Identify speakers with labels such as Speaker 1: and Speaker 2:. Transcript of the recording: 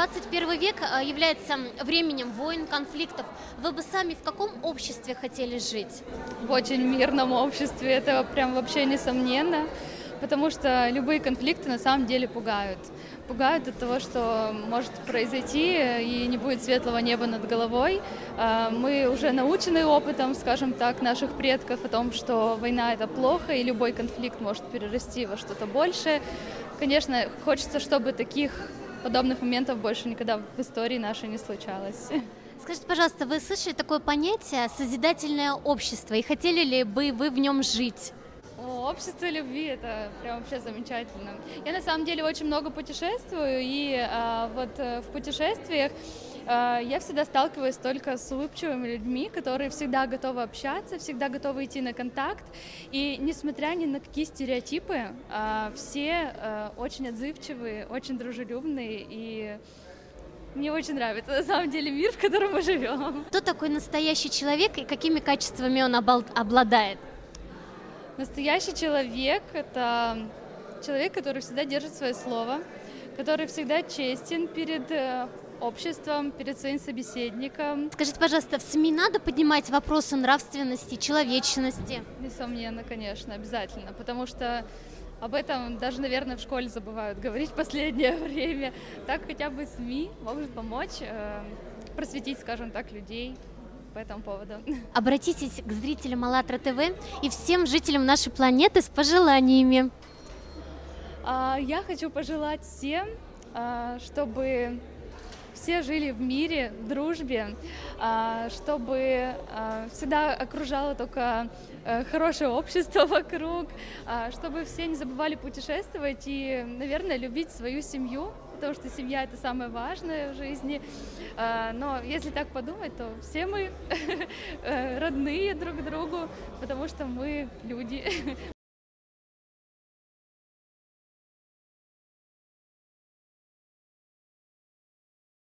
Speaker 1: 21 век э, является временем войн, конфликтов. Вы бы сами в каком обществе хотели жить?
Speaker 2: В очень мирном обществе, это прям вообще несомненно, потому что любые конфликты на самом деле пугают. Пугают от того, что может произойти и не будет светлого неба над головой. А, мы уже научены опытом, скажем так, наших предков о том, что война это плохо и любой конфликт может перерасти во что-то большее. Конечно, хочется, чтобы таких подобных моментов больше никогда в истории нашей не случалось.
Speaker 1: Скажите, пожалуйста, вы слышали такое понятие «созидательное общество» и хотели ли бы вы в нем жить?
Speaker 2: О, общество любви это прям вообще замечательно. Я на самом деле очень много путешествую, и а, вот э, в путешествиях я всегда сталкиваюсь только с улыбчивыми людьми, которые всегда готовы общаться, всегда готовы идти на контакт. И несмотря ни на какие стереотипы, а, все а, очень отзывчивые, очень дружелюбные и мне очень нравится, на самом деле, мир, в котором мы живем.
Speaker 1: Кто такой настоящий человек и какими качествами он обладает?
Speaker 2: Настоящий человек — это человек, который всегда держит свое слово, который всегда честен перед э, обществом, перед своим собеседником.
Speaker 1: Скажите, пожалуйста, в СМИ надо поднимать вопросы нравственности, человечности?
Speaker 2: Несомненно, конечно, обязательно, потому что об этом даже, наверное, в школе забывают говорить в последнее время. Так хотя бы СМИ могут помочь э, просветить, скажем так, людей по этому поводу.
Speaker 1: Обратитесь к зрителям АЛЛАТРА ТВ и всем жителям нашей планеты с пожеланиями.
Speaker 2: А, я хочу пожелать всем, а, чтобы все жили в мире, в дружбе, а, чтобы всегда окружало только э, хорошее общество вокруг, чтобы все не забывали путешествовать и, наверное, любить свою семью, потому что семья это самое важное в жизни. А, но если так подумать, то все мы э, родные друг другу, потому что мы люди.